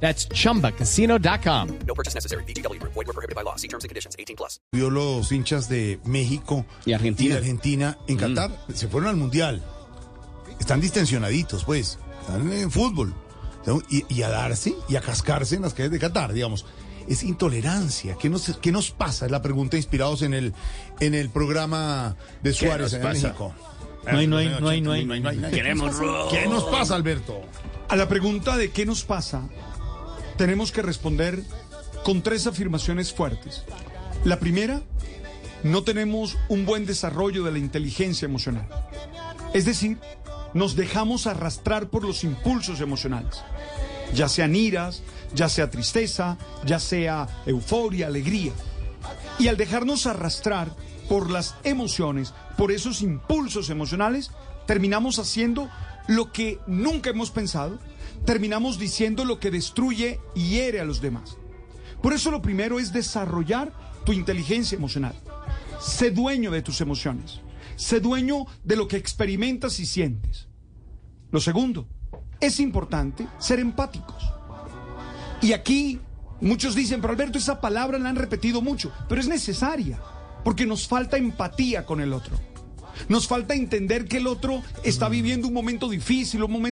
That's chumbacasino.com. No purchase necessary. BGW. Void were prohibited by law. See terms and conditions. 18 plus. vio los hinchas de México Y Argentina. de Argentina en Qatar. Se fueron al Mundial. Están distensionaditos, pues. Están en fútbol. Y, y a darse y a cascarse en las calles de Qatar, digamos. Es intolerancia. ¿Qué nos, qué nos pasa? Es la pregunta inspirados en el, en el programa de Suárez en? México. No hay, no hay, no hay, no hay. Queremos ¿Qué nos pasa, Alberto? A la pregunta de qué nos pasa, tenemos que responder con tres afirmaciones fuertes. La primera, no tenemos un buen desarrollo de la inteligencia emocional. Es decir, nos dejamos arrastrar por los impulsos emocionales, ya sean iras, ya sea tristeza, ya sea euforia, alegría. Y al dejarnos arrastrar por las emociones, por esos impulsos emocionales, terminamos haciendo lo que nunca hemos pensado, terminamos diciendo lo que destruye y hiere a los demás. Por eso lo primero es desarrollar tu inteligencia emocional. Sé dueño de tus emociones. Sé dueño de lo que experimentas y sientes. Lo segundo, es importante ser empáticos. Y aquí muchos dicen, pero Alberto, esa palabra la han repetido mucho, pero es necesaria, porque nos falta empatía con el otro. Nos falta entender que el otro está viviendo un momento difícil, un momento...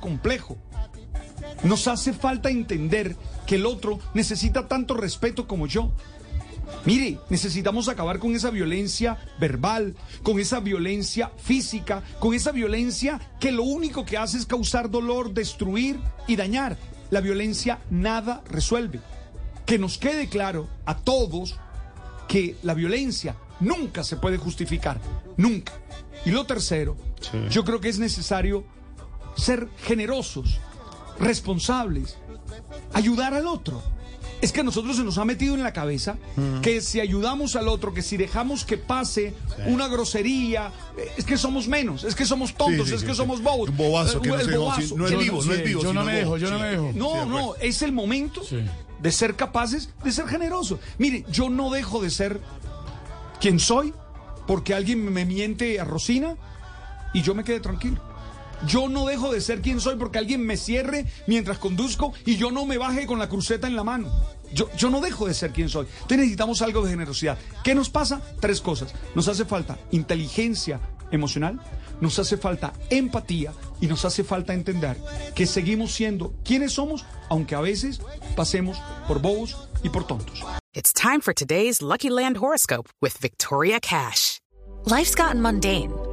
Complejo. Nos hace falta entender que el otro necesita tanto respeto como yo. Mire, necesitamos acabar con esa violencia verbal, con esa violencia física, con esa violencia que lo único que hace es causar dolor, destruir y dañar. La violencia nada resuelve. Que nos quede claro a todos que la violencia nunca se puede justificar, nunca. Y lo tercero, yo creo que es necesario ser generosos, responsables, ayudar al otro. Es que a nosotros se nos ha metido en la cabeza que si ayudamos al otro, que si dejamos que pase una grosería, eh, es que somos menos, es que somos tontos, Sí, sí, es que somos bobos. Un bobazo que Eh, no el bobazo. no es vivo, no es vivo. Yo no me dejo, yo no me dejo. No, no, es el momento de ser capaces de ser generosos. Mire, yo no dejo de ser quien soy porque alguien me miente a Rosina y yo me quede tranquilo. Yo no dejo de ser quien soy porque alguien me cierre mientras conduzco y yo no me baje con la cruceta en la mano. Yo, yo no dejo de ser quien soy. Entonces necesitamos algo de generosidad. ¿Qué nos pasa? Tres cosas. Nos hace falta inteligencia emocional, nos hace falta empatía y nos hace falta entender que seguimos siendo quienes somos, aunque a veces pasemos por bobos y por tontos. It's time for today's Lucky Land horoscope with Victoria Cash. Life's gotten mundane,